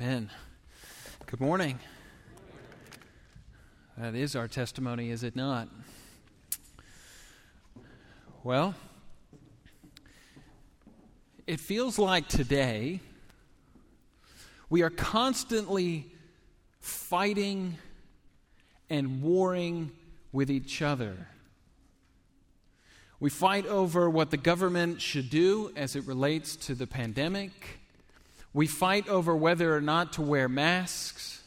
Amen. Good morning. That is our testimony, is it not? Well, it feels like today we are constantly fighting and warring with each other. We fight over what the government should do as it relates to the pandemic. We fight over whether or not to wear masks.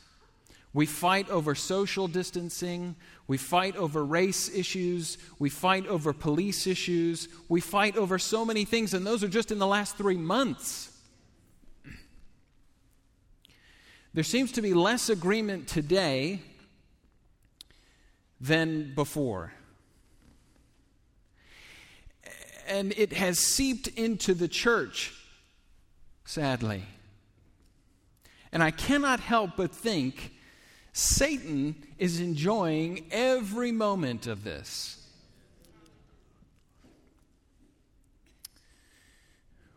We fight over social distancing. We fight over race issues. We fight over police issues. We fight over so many things, and those are just in the last three months. There seems to be less agreement today than before. And it has seeped into the church, sadly. And I cannot help but think Satan is enjoying every moment of this.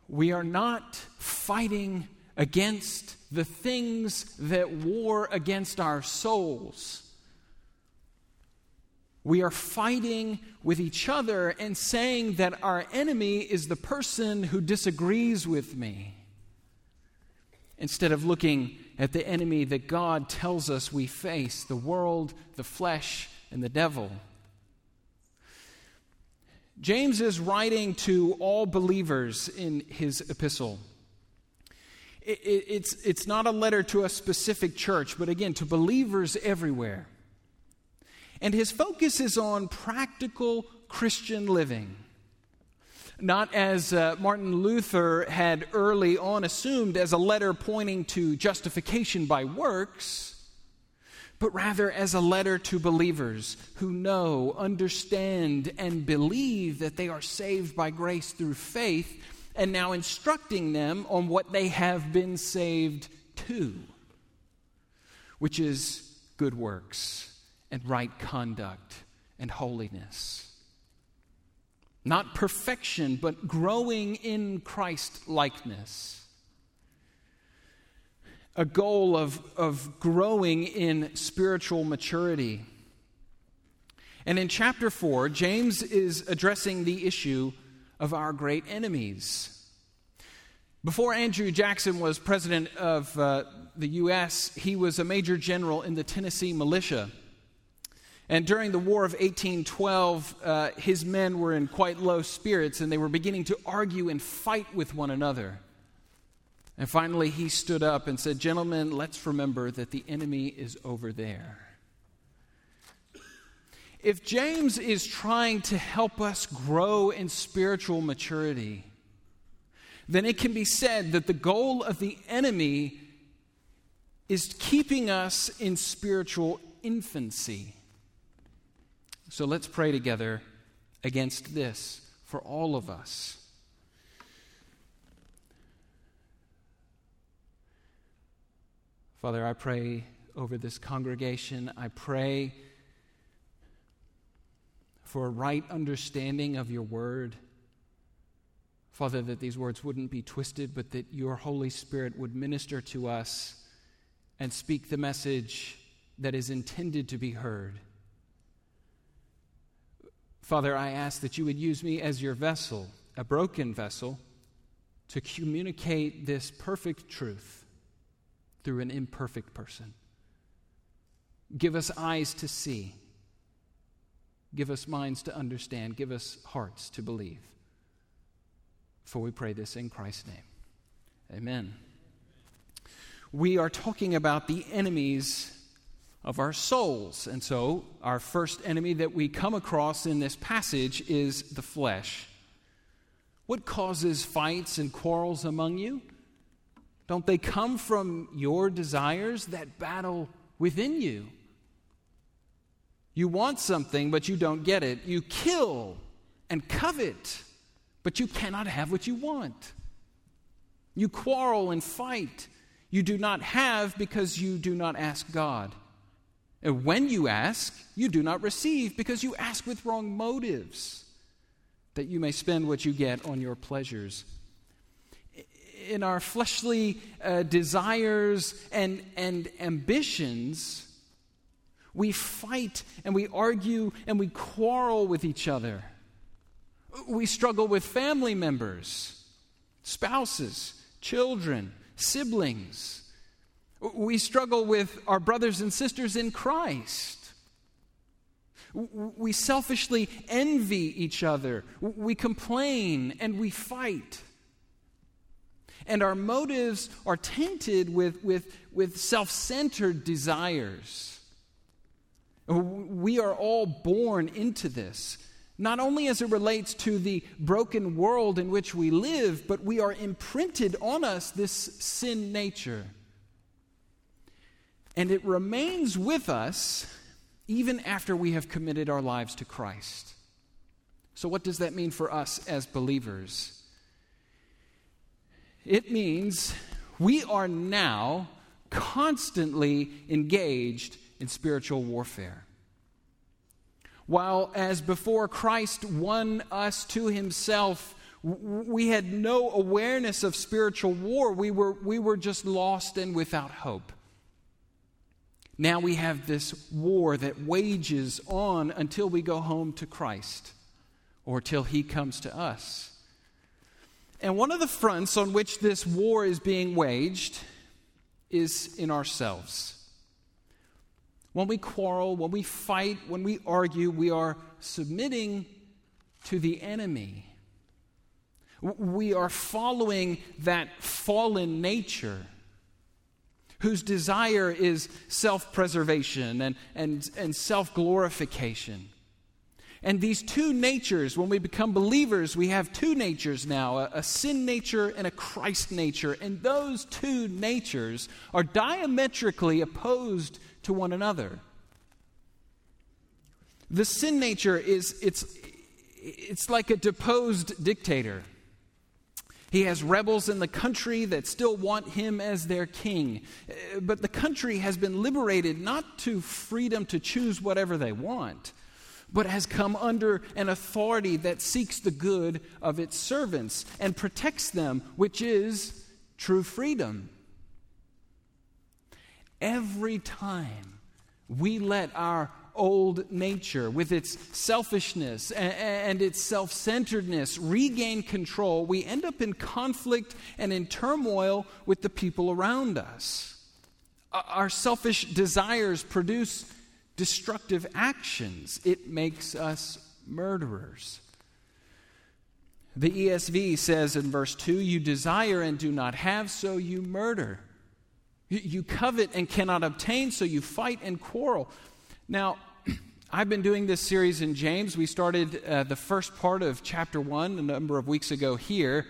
We are not fighting against the things that war against our souls. We are fighting with each other and saying that our enemy is the person who disagrees with me instead of looking at the enemy that God tells us we face the world, the flesh, and the devil. James is writing to all believers in his epistle. it's, it's not a letter to a specific church, but again, to believers everywhere. And his focus is on practical Christian living not as uh, Martin Luther had early on assumed as a letter pointing to justification by works, but rather as a letter to believers who know, understand, and believe that they are saved by grace through faith, and now instructing them on what they have been saved to, which is good works and right conduct and holiness. Not perfection, but growing in Christ likeness. A goal of, of growing in spiritual maturity. And in chapter 4, James is addressing the issue of our great enemies. Before Andrew Jackson was president of uh, the U.S., he was a major general in the Tennessee militia. And during the War of 1812, uh, his men were in quite low spirits and they were beginning to argue and fight with one another. And finally, he stood up and said, Gentlemen, let's remember that the enemy is over there. If James is trying to help us grow in spiritual maturity, then it can be said that the goal of the enemy is keeping us in spiritual infancy. So let's pray together against this for all of us. Father, I pray over this congregation. I pray for a right understanding of your word. Father, that these words wouldn't be twisted, but that your Holy Spirit would minister to us and speak the message that is intended to be heard. Father, I ask that you would use me as your vessel, a broken vessel, to communicate this perfect truth through an imperfect person. Give us eyes to see. Give us minds to understand. Give us hearts to believe. For we pray this in Christ's name. Amen. We are talking about the enemies of our souls. And so, our first enemy that we come across in this passage is the flesh. What causes fights and quarrels among you? Don't they come from your desires that battle within you? You want something, but you don't get it. You kill and covet, but you cannot have what you want. You quarrel and fight. You do not have because you do not ask God. And when you ask, you do not receive because you ask with wrong motives, that you may spend what you get on your pleasures. in our fleshly uh, desires and, and ambitions, we fight and we argue and we quarrel with each other. We struggle with family members, spouses, children, siblings. We struggle with our brothers and sisters in Christ. We selfishly envy each other. We complain and we fight. And our motives are tainted with, with, with self centered desires. We are all born into this, not only as it relates to the broken world in which we live, but we are imprinted on us this sin nature. And it remains with us even after we have committed our lives to Christ. So, what does that mean for us as believers? It means we are now constantly engaged in spiritual warfare. While, as before Christ won us to himself, we had no awareness of spiritual war. We were, we were just lost and without hope. Now we have this war that wages on until we go home to Christ or till he comes to us. And one of the fronts on which this war is being waged is in ourselves. When we quarrel, when we fight, when we argue, we are submitting to the enemy. We are following that fallen nature whose desire is self preservation and, and, and self glorification. And these two natures, when we become believers, we have two natures now a, a, sin nature and a Christ nature. And those two natures are diametrically opposed to one another. The sin nature is it's, it's like a deposed dictator. He has rebels in the country that still want him as their king. Uh, but the country has been liberated not to freedom to choose whatever they want, but has come under an authority that seeks the good of its servants and protects them, which is true freedom. Every time we let our old nature, with its selfishness and, its self centeredness, regain control, we end up in conflict and in turmoil with the people around us. Our selfish desires produce destructive actions, it makes us murderers. The ESV says in verse 2 You desire and do not have, so you murder. You covet and cannot obtain, so you fight and quarrel. Now, I've been doing this series in James. We started uh, the first part of chapter one a number of weeks ago here,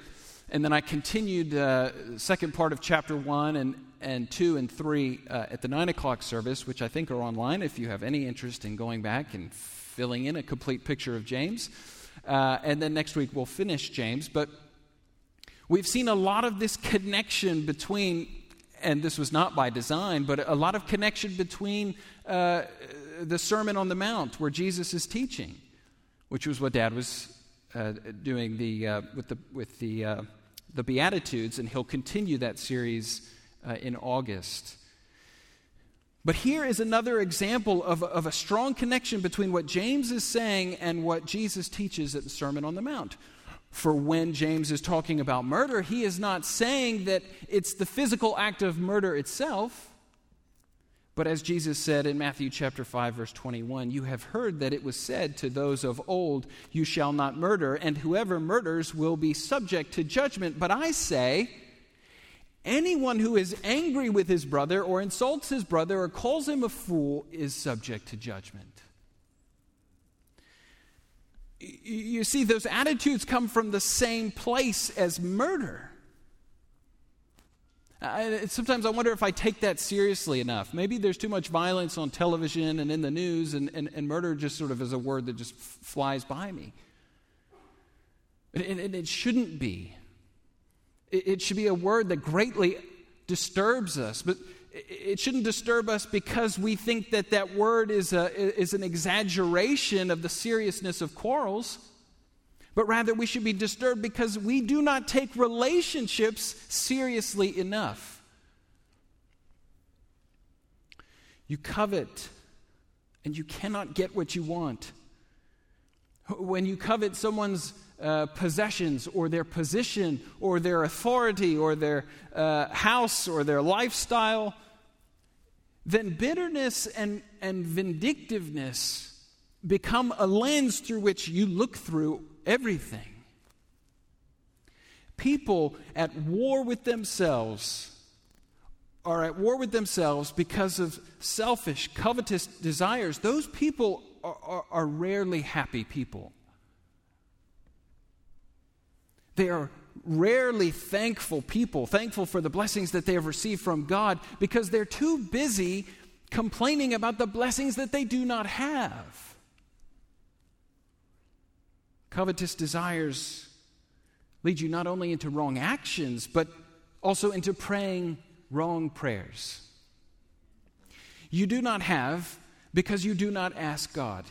and then I continued uh, second part of chapter one and, and two and three uh, at the nine o'clock service, which I think are online if you have any interest in going back and filling in a complete picture of James. Uh, and then next week we'll finish James. But we've seen a lot of this connection between and this was not by design, but a lot of connection between uh, the Sermon on the Mount where Jesus is teaching, which was what Dad was uh, doing the, uh, with, the, with the, uh, the Beatitudes, and he'll continue that series uh, in August. But here is another example of, of a strong connection between what James is saying and what Jesus teaches at the Sermon on the Mount. For when James is talking about murder, he is not saying that it's the physical act of murder itself. But as Jesus said in Matthew chapter 5 verse 21, you have heard that it was said to those of old, you shall not murder, and whoever murders will be subject to judgment. But I say, anyone who is angry with his brother or insults his brother or calls him a fool is subject to judgment. You see, those attitudes come from the same place as murder. I, sometimes I wonder if I take that seriously enough. Maybe there's too much violence on television and in the news, and, and, and murder just sort of is a word that just f- flies by me. And, and it shouldn't be. It, it should be a word that greatly disturbs us, but it shouldn't disturb us because we think that that word is, a, is an exaggeration of the seriousness of quarrels but rather we should be disturbed because we do not take relationships seriously enough. You covet and you cannot get what you want. When you covet someone's uh, possessions or their position or their authority or their uh, house or their lifestyle, then bitterness and, and vindictiveness become a lens through which you look through everything. People at war with themselves are at war with themselves because of selfish, covetous desires. Those people are, are, are rarely happy people. They are rarely thankful people, thankful for the blessings that they have received from God because they're too busy complaining about the blessings that they do not have. Covetous desires lead you not only into wrong actions, but also into praying wrong prayers. You do not have because you do not ask God.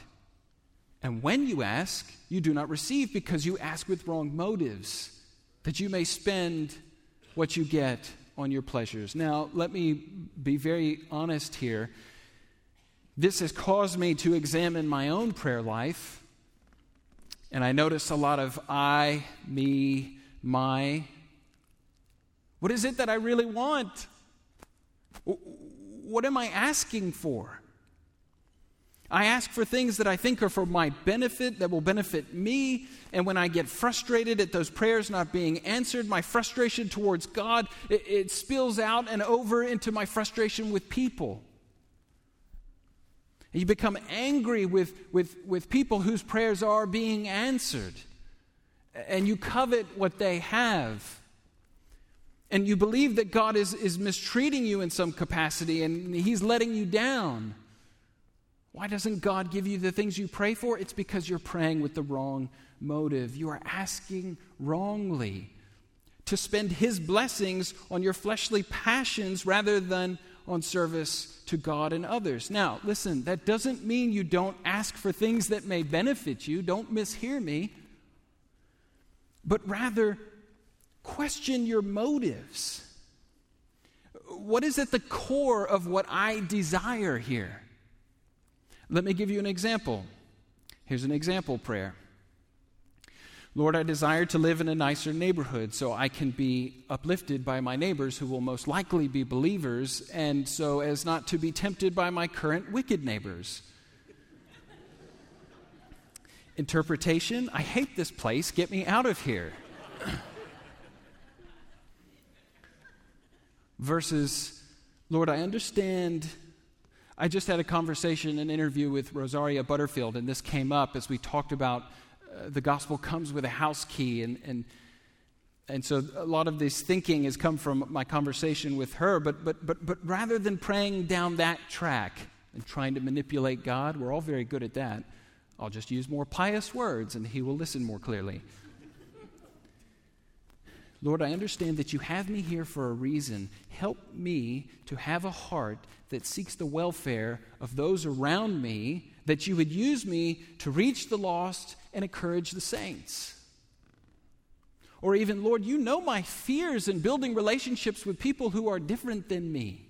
And when you ask, you do not receive because you ask with wrong motives, that you may spend what you get on your pleasures. Now, let me be very honest here. This has caused me to examine my own prayer life and I notice a lot of I, me, my. What is it that I really want? What am I asking for? I ask for things that I think are for my benefit, that will benefit me. And when I get frustrated at those prayers not being answered, my frustration towards God, it, it spills out and over into my frustration with people. And you become angry with, with, with people whose prayers are being answered. And you covet what they have. And you believe that God is, is mistreating you in some capacity and He's letting you down. Why doesn't God give you the things you pray for? It's because you're praying with the wrong motive. You are asking wrongly to spend His blessings on your fleshly passions rather than on service to God and others. Now, listen, that doesn't mean you don't ask for things that may benefit you. Don't mishear me. But rather, question your motives. What is at the core of what I desire here? Let me give you an example. Here's an example prayer. Lord, I desire to live in a nicer neighborhood so I can be uplifted by my neighbors who will most likely be believers, and so as not to be tempted by my current wicked neighbors. Interpretation I hate this place, get me out of here. Versus, Lord, I understand. I just had a conversation, an interview with Rosaria Butterfield, and this came up as we talked about the gospel comes with a house key. And, and, and so a lot of this thinking has come from my conversation with her. But, but, but, but rather than praying down that track and trying to manipulate God, we're all very good at that. I'll just use more pious words and he will listen more clearly. Lord, I understand that you have me here for a reason. Help me to have a heart that seeks the welfare of those around me, that you would use me to reach the lost and encourage the saints. Or even, Lord, you know my fears in building relationships with people who are different than me.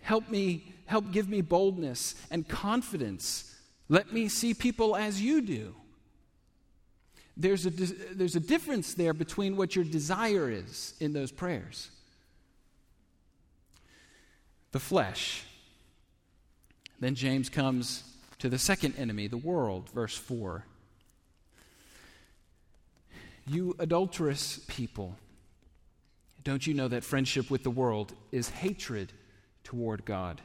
Help me, help give me boldness and confidence. Let me see people as you do. There's a, there's a difference there between what your desire is in those prayers. The flesh. Then James comes to the second enemy, the world, verse 4. You adulterous people, don't you know that friendship with the world is hatred toward God?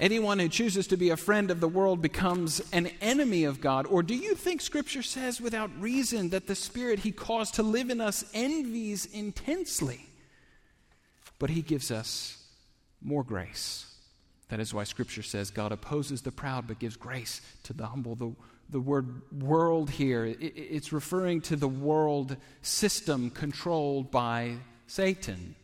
Anyone who chooses to be a friend of the world becomes an enemy of God. Or do you think Scripture says without reason that the Spirit He caused to live in us envies intensely? But He gives us more grace. That is why Scripture says God opposes the proud but gives grace to the humble. The, the word world here, it, it's referring to the world system controlled by Satan.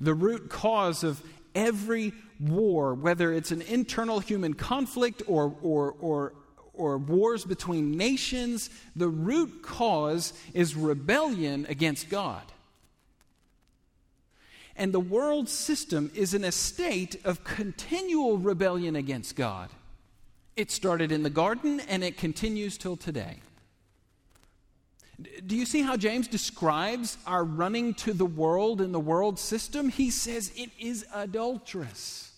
The root cause of every war, whether it's an internal human conflict or, or, or, or wars between nations, the root cause is rebellion against God. And the world system is in a state of continual rebellion against God. It started in the garden and it continues till today. Do you see how James describes our running to the world and the world system? He says it is adulterous.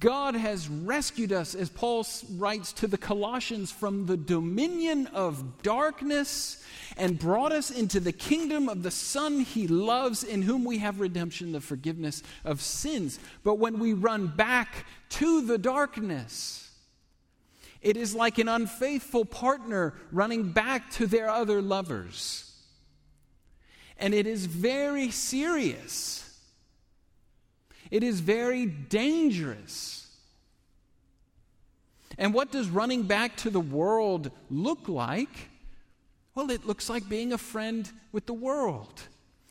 God has rescued us, as Paul writes to the Colossians, from the dominion of darkness and brought us into the kingdom of the Son he loves, in whom we have redemption, the forgiveness of sins. But when we run back to the darkness, it is like an unfaithful partner running back to their other lovers. And it is very serious. It is very dangerous. And what does running back to the world look like? Well, it looks like being a friend with the world.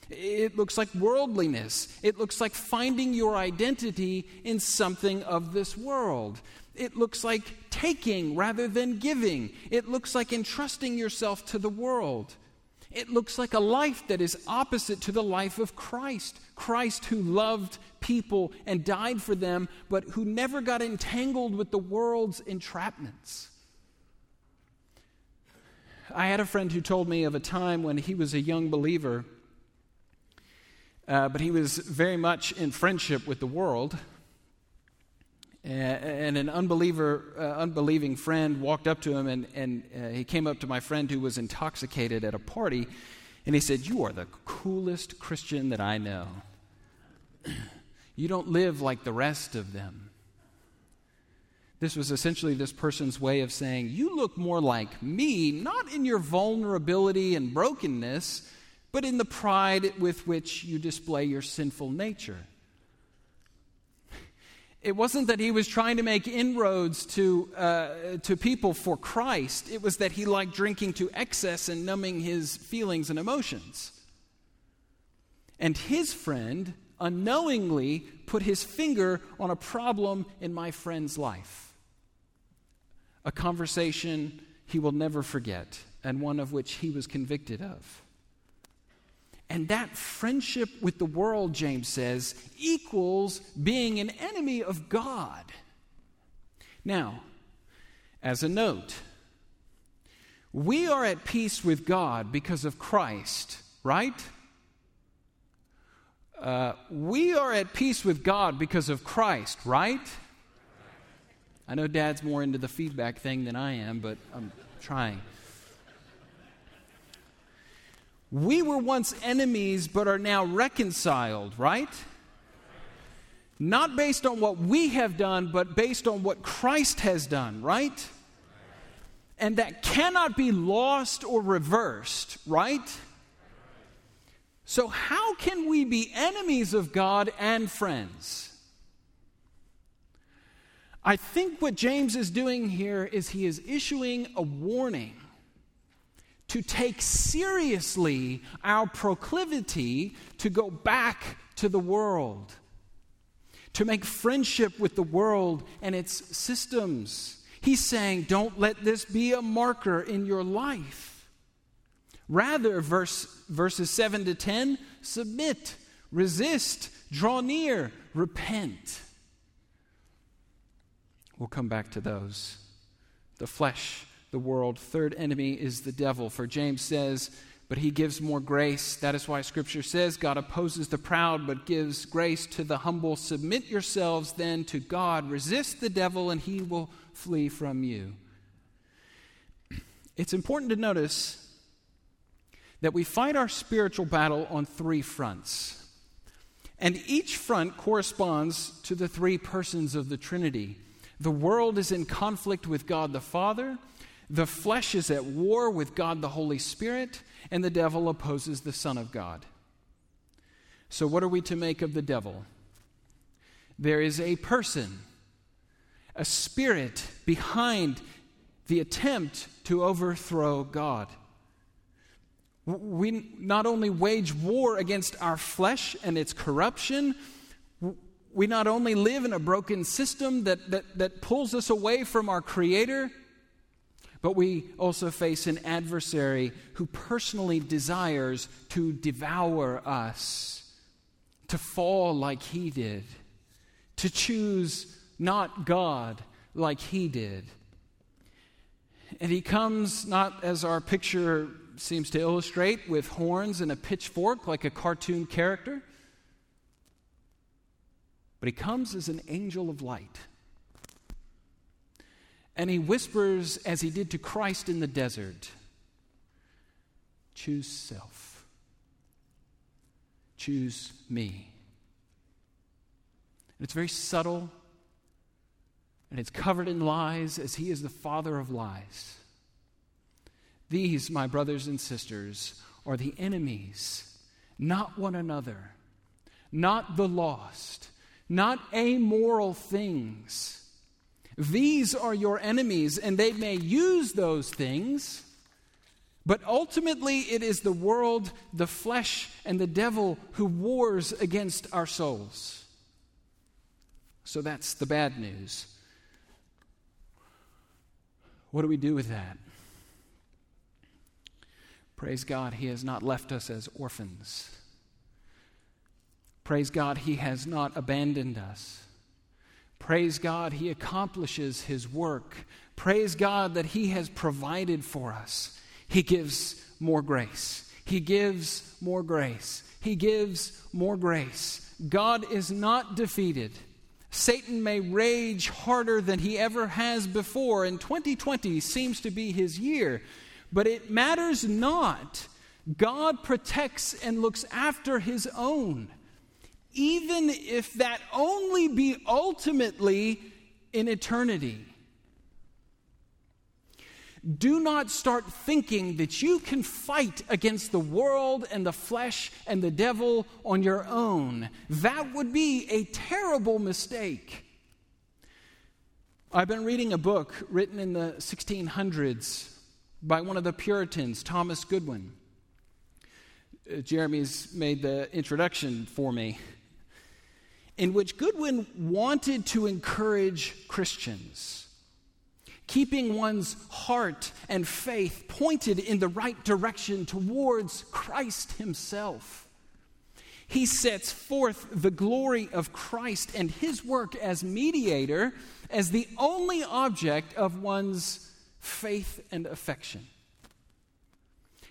It looks like worldliness. It looks like finding your identity in something of this world. It looks like taking rather than giving. It looks like entrusting yourself to the world. It looks like a life that is opposite to the life of Christ. Christ who loved people and died for them, but who never got entangled with the world's entrapments. I had a friend who told me of a time when he was a young believer, uh, but he was very much in friendship with the world. And an unbeliever, uh, unbelieving friend walked up to him, and, and uh, he came up to my friend who was intoxicated at a party, and he said, You are the coolest Christian that I know. you don't live like the rest of them. This was essentially this person's way of saying, You look more like me, not in your vulnerability and brokenness, but in the pride with which you display your sinful nature. It wasn't that he was trying to make inroads to, uh, to people for Christ. It was that he liked drinking to excess and numbing his feelings and emotions. And his friend unknowingly put his finger on a problem in my friend's life. A conversation he will never forget, and one of which he was convicted of. And that friendship with the world, James says, equals being an enemy of God. Now, as a note, we are at peace with God because of Christ, right? Uh, we are at peace with God because of Christ, right? I know Dad's more into the feedback thing than I am, but I'm trying. We were once enemies, but are now reconciled, right? Not based on what we have done, but based on what Christ has done, right? And that cannot be lost or reversed, right? So, how can we be enemies of God and friends? I think what James is doing here is he is issuing a warning to take seriously our proclivity to go back to the world, to make friendship with the world and its systems. He's saying, don't let this be a marker in your life. Rather, verse, verses 7 to 10 submit, resist, draw near, repent. We'll come back to those. The flesh the world. Third enemy is the devil. For James says, but he gives more grace. That is why Scripture says God opposes the proud, but gives grace to the humble. Submit yourselves then to God. Resist the devil, and he will flee from you. It's important to notice that we fight our spiritual battle on three fronts. And each front corresponds to the three persons of the Trinity. The world is in conflict with God the Father. The flesh is at war with God the Holy Spirit, and the devil opposes the Son of God. So, what are we to make of the devil? There is a person, a spirit behind the attempt to overthrow God. We not only wage war against our flesh and its corruption, We not only live in a broken system that, that, that pulls us away from our Creator, but we also face an adversary who personally desires to devour us, to fall like he did, to choose not God like he did. And he comes not as our picture seems to illustrate, with horns and a pitchfork like a cartoon character, but he comes as an angel of light. And he whispers, as he did to Christ in the desert choose self, choose me. And it's very subtle, and it's covered in lies, as he is the father of lies. These, my brothers and sisters, are the enemies, not one another, not the lost, not amoral things. These are your enemies, and they may use those things, but ultimately it is the world, the flesh, and the devil who wars against our souls. So that's the bad news. What do we do with that? Praise God, He has not left us as orphans. Praise God, He has not abandoned us. Praise God, He accomplishes His work. Praise God that He has provided for us. He gives more grace. He gives more grace. He gives more grace. God is not defeated. Satan may rage harder than he ever has before, and 2020 seems to be his year. But it matters not. God protects and looks after his own, even if that only be ultimately in eternity. Do not start thinking that you can fight against the world and the flesh and the devil on your own. That would be a terrible mistake. I've been reading a book written in the 1600s by one of the Puritans, Thomas Goodwin. Uh, Jeremy's made the introduction for me, in which Goodwin wanted to encourage Christians, keeping one's heart and faith pointed in the right direction towards Christ Himself. He sets forth the glory of Christ and His work as mediator as the only object of one's faith and affection.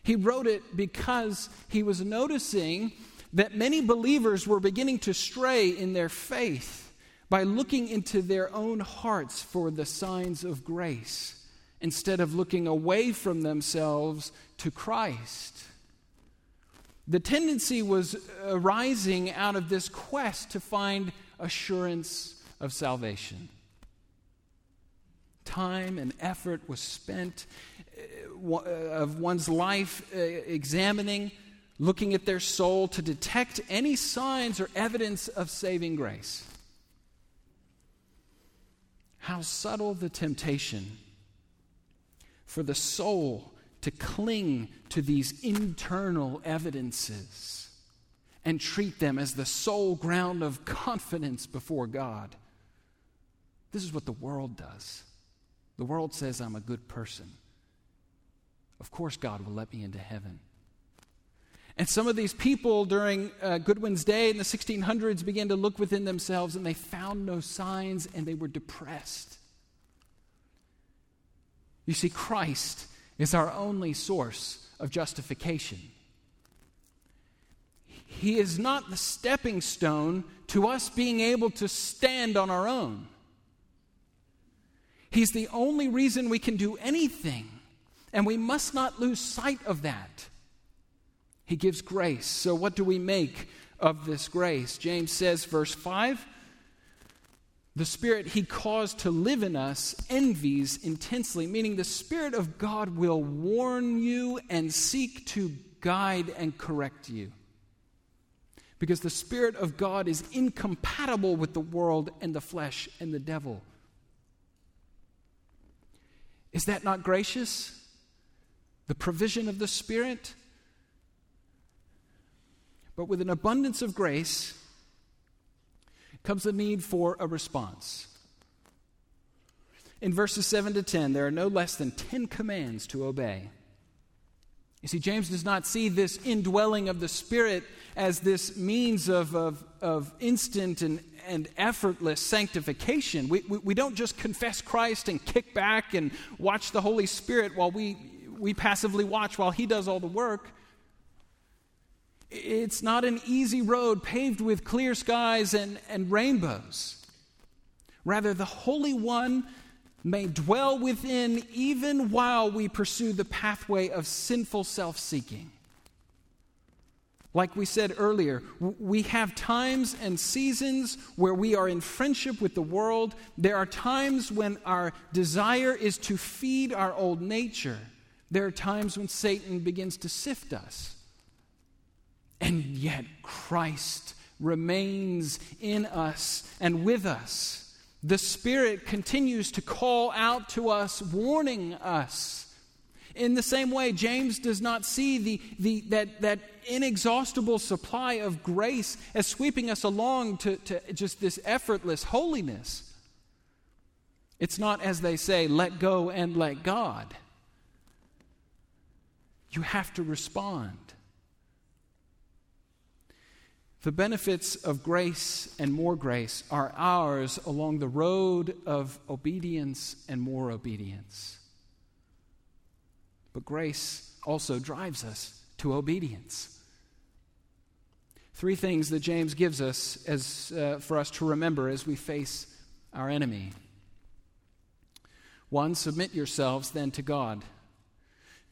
He wrote it because he was noticing that many believers were beginning to stray in their faith by looking into their own hearts for the signs of grace instead of looking away from themselves to Christ. The tendency was arising out of this quest to find assurance of salvation time and effort was spent uh, of one's life uh, examining, looking at their soul to detect any signs or evidence of saving grace. How subtle the temptation for the soul to cling to these internal evidences and treat them as the sole ground of confidence before God. This is what the world does. The world says I'm a good person. Of course, God will let me into heaven. And some of these people during uh, Goodwin's day in the 1600s began to look within themselves and they found no signs and they were depressed. You see, Christ is our only source of justification. He is not the stepping stone to us being able to stand on our own. He's the only reason we can do anything, and we must not lose sight of that. He gives grace. So, what do we make of this grace? James says, verse 5 the Spirit He caused to live in us envies intensely, meaning the Spirit of God will warn you and seek to guide and correct you. Because the Spirit of God is incompatible with the world and the flesh and the devil. Is that not gracious? The provision of the Spirit? But with an abundance of grace, comes the need for a response. In verses 7 to 10, there are no less than 10 commands to obey. You see, James does not see this indwelling of the Spirit as this means of, of, of instant and, and effortless sanctification. We, we, we don't just confess Christ and kick back and watch the Holy Spirit while we, we passively watch while He does all the work. It's not an easy road paved with clear skies and, and rainbows. Rather, the Holy One may dwell within even while we pursue the pathway of sinful self seeking. Like we said earlier, we have times and seasons where we are in friendship with the world. There are times when our desire is to feed our old nature. There are times when Satan begins to sift us. And yet, Christ remains in us and with us the Spirit continues to call out to us, warning us. In the same way, James does not see the, the, that, that inexhaustible supply of grace as sweeping us along to, to just this effortless holiness. It's not, as they say, let go and let God. You have to respond. The benefits of grace and more grace are ours along the road of obedience and more obedience. But grace also drives us to obedience. Three things that James gives us as, uh, for us to remember as we face our enemy. One, submit yourselves then to God.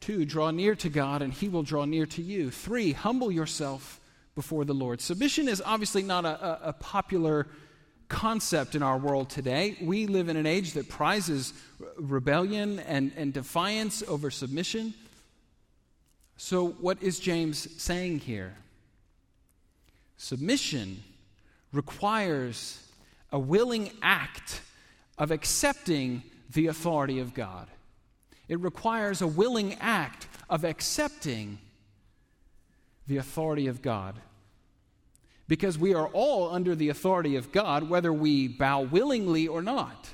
Two, draw near to God and he will draw near to you. Three, humble yourself before the Lord. Submission is obviously not a, a, popular concept in our world today. We live in an age that prizes rebellion and, and defiance over submission. So, what is James saying here? Submission requires a willing act of accepting the authority of God. It requires a willing act of accepting the authority of God. Because we are all under the authority of God, whether we bow willingly or not.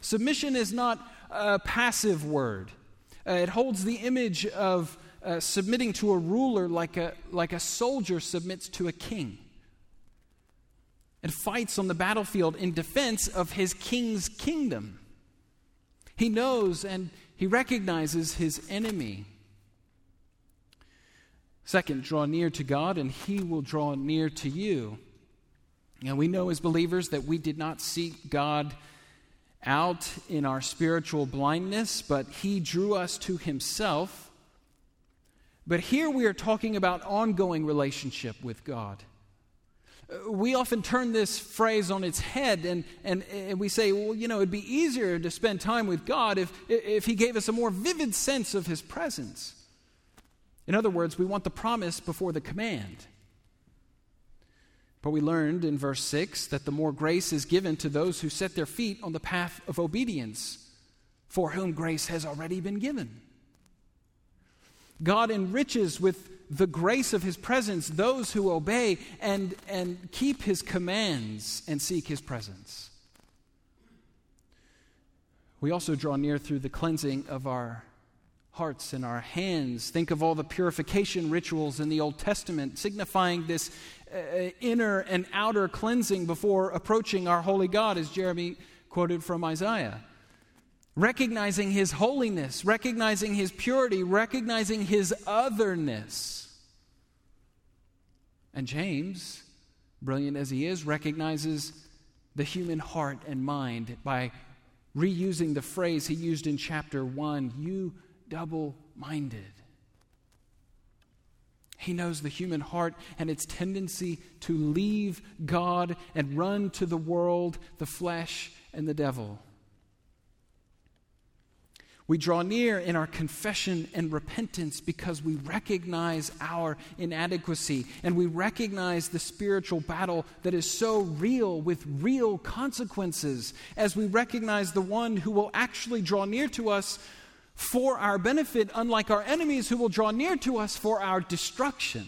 Submission is not a passive word, uh, it holds the image of uh, submitting to a ruler like a, like a soldier submits to a king and fights on the battlefield in defense of his king's kingdom. He knows and he recognizes his enemy. Second, draw near to God, and He will draw near to you. And we know as believers that we did not seek God out in our spiritual blindness, but He drew us to Himself. But here we are talking about ongoing relationship with God. We often turn this phrase on its head and, and, and we say, well, you know, it'd be easier to spend time with God if, if He gave us a more vivid sense of His presence. In other words, we want the promise before the command. But we learned in verse 6 that the more grace is given to those who set their feet on the path of obedience, for whom grace has already been given. God enriches with the grace of his presence those who obey and, and keep his commands and seek his presence. We also draw near through the cleansing of our hearts and our hands. Think of all the purification rituals in the Old Testament, signifying this uh, inner and outer cleansing before approaching our holy God, as Jeremy quoted from Isaiah. Recognizing his holiness, recognizing his purity, recognizing his otherness. And James, brilliant as he is, recognizes the human heart and mind by reusing the phrase he used in chapter 1 You double minded. He knows the human heart and its tendency to leave God and run to the world, the flesh, and the devil. We draw near in our confession and repentance because we recognize our inadequacy and we recognize the spiritual battle that is so real with real consequences as we recognize the one who will actually draw near to us for our benefit, unlike our enemies who will draw near to us for our destruction.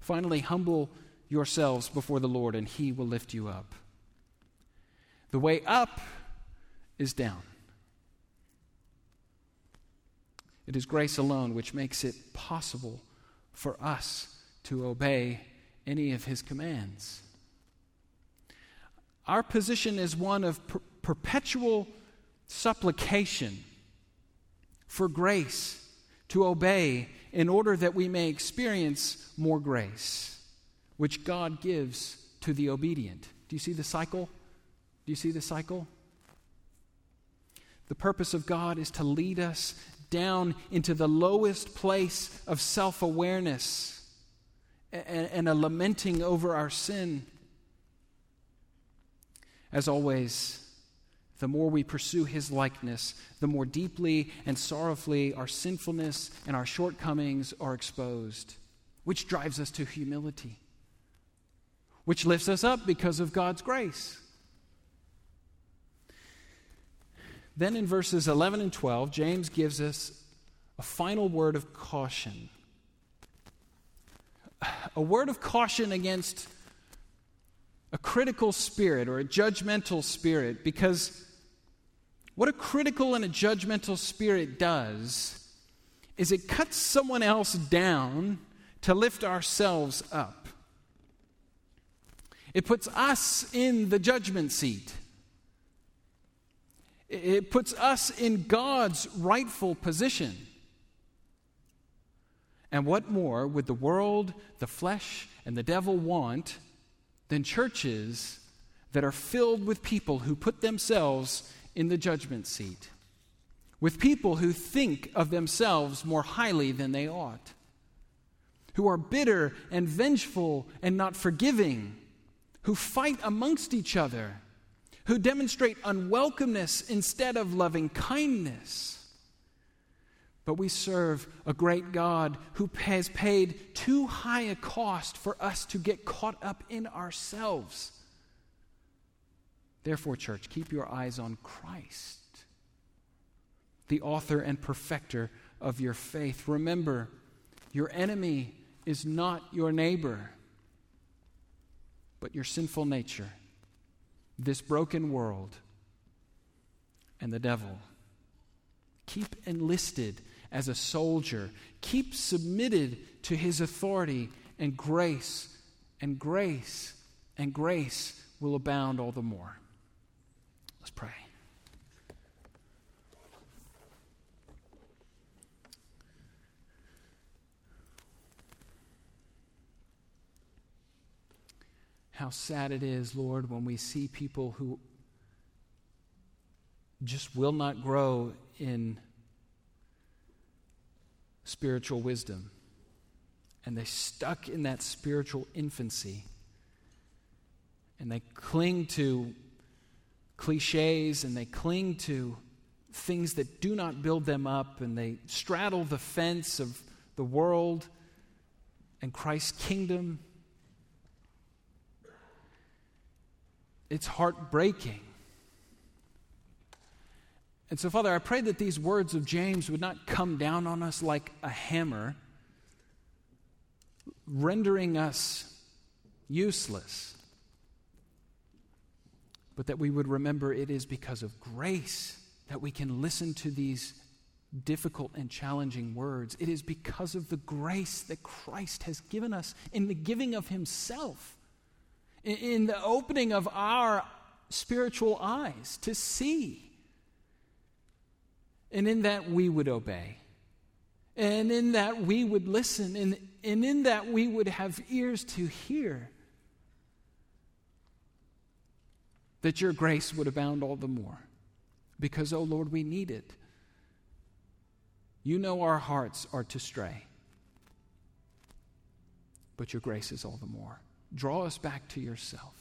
Finally, humble yourselves before the Lord, and he will lift you up. The way up is down. It is grace alone which makes it possible for us to obey any of his commands. Our position is one of per- perpetual supplication for grace to obey in order that we may experience more grace, which God gives to the obedient. Do you see the cycle? Do you see the cycle? The purpose of God is to lead us down into the lowest place of self awareness and, and, a lamenting over our sin. As always, the more we pursue His likeness, the more deeply and sorrowfully our sinfulness and our shortcomings are exposed, which drives us to humility, which lifts us up because of God's grace. Then in verses 11 and 12, James gives us a final word of caution. A word of caution against a critical spirit or a judgmental spirit because what a critical and a judgmental spirit does is it cuts someone else down to lift ourselves up. It puts us in the judgment seat. It puts us in God's rightful position. And what more would the world, the flesh, and the devil want than churches that are filled with people who put themselves in the judgment seat? With people who think of themselves more highly than they ought, who are bitter and vengeful and not forgiving, who fight amongst each other who demonstrate unwelcomeness instead of loving kindness. But we serve a great God who has paid too high a cost for us to get caught up in ourselves. Therefore, church, keep your eyes on Christ, the author and perfecter of your faith. Remember, your enemy is not your neighbor, but your sinful nature this broken world and the devil. Keep enlisted as a soldier. Keep submitted to his authority, and grace and grace and grace will abound all the more. Let's pray. how sad it is, Lord, when we see people who just will not grow in spiritual wisdom. And they stuck in that spiritual infancy. And they cling to cliches and they cling to things that do not build them up. And they straddle the fence of the world and Christ's kingdom. it's heartbreaking. And so, Father, I pray that these words of James would not come down on us like a hammer, rendering us useless, but that we would remember it is because of grace that we can listen to these difficult and challenging words. It is because of the grace that Christ has given us in the giving of Himself in the opening of our spiritual eyes to see. And in that we would obey. And in that we would listen. And, and in that we would have ears to hear. That your grace would abound all the more. Because, oh Lord, we need it. You know our hearts are to stray. But your grace is all the more. Draw us back to yourself.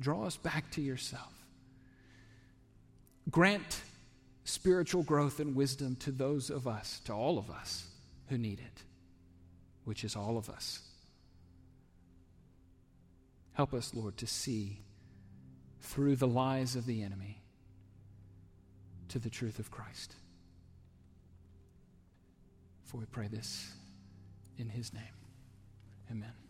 Draw us back to yourself. Grant spiritual growth and wisdom to those of us, to all of us who need it, which is all of us. Help us, Lord, to see through the lies of the enemy to the truth of Christ. For we pray this in his name. Amen.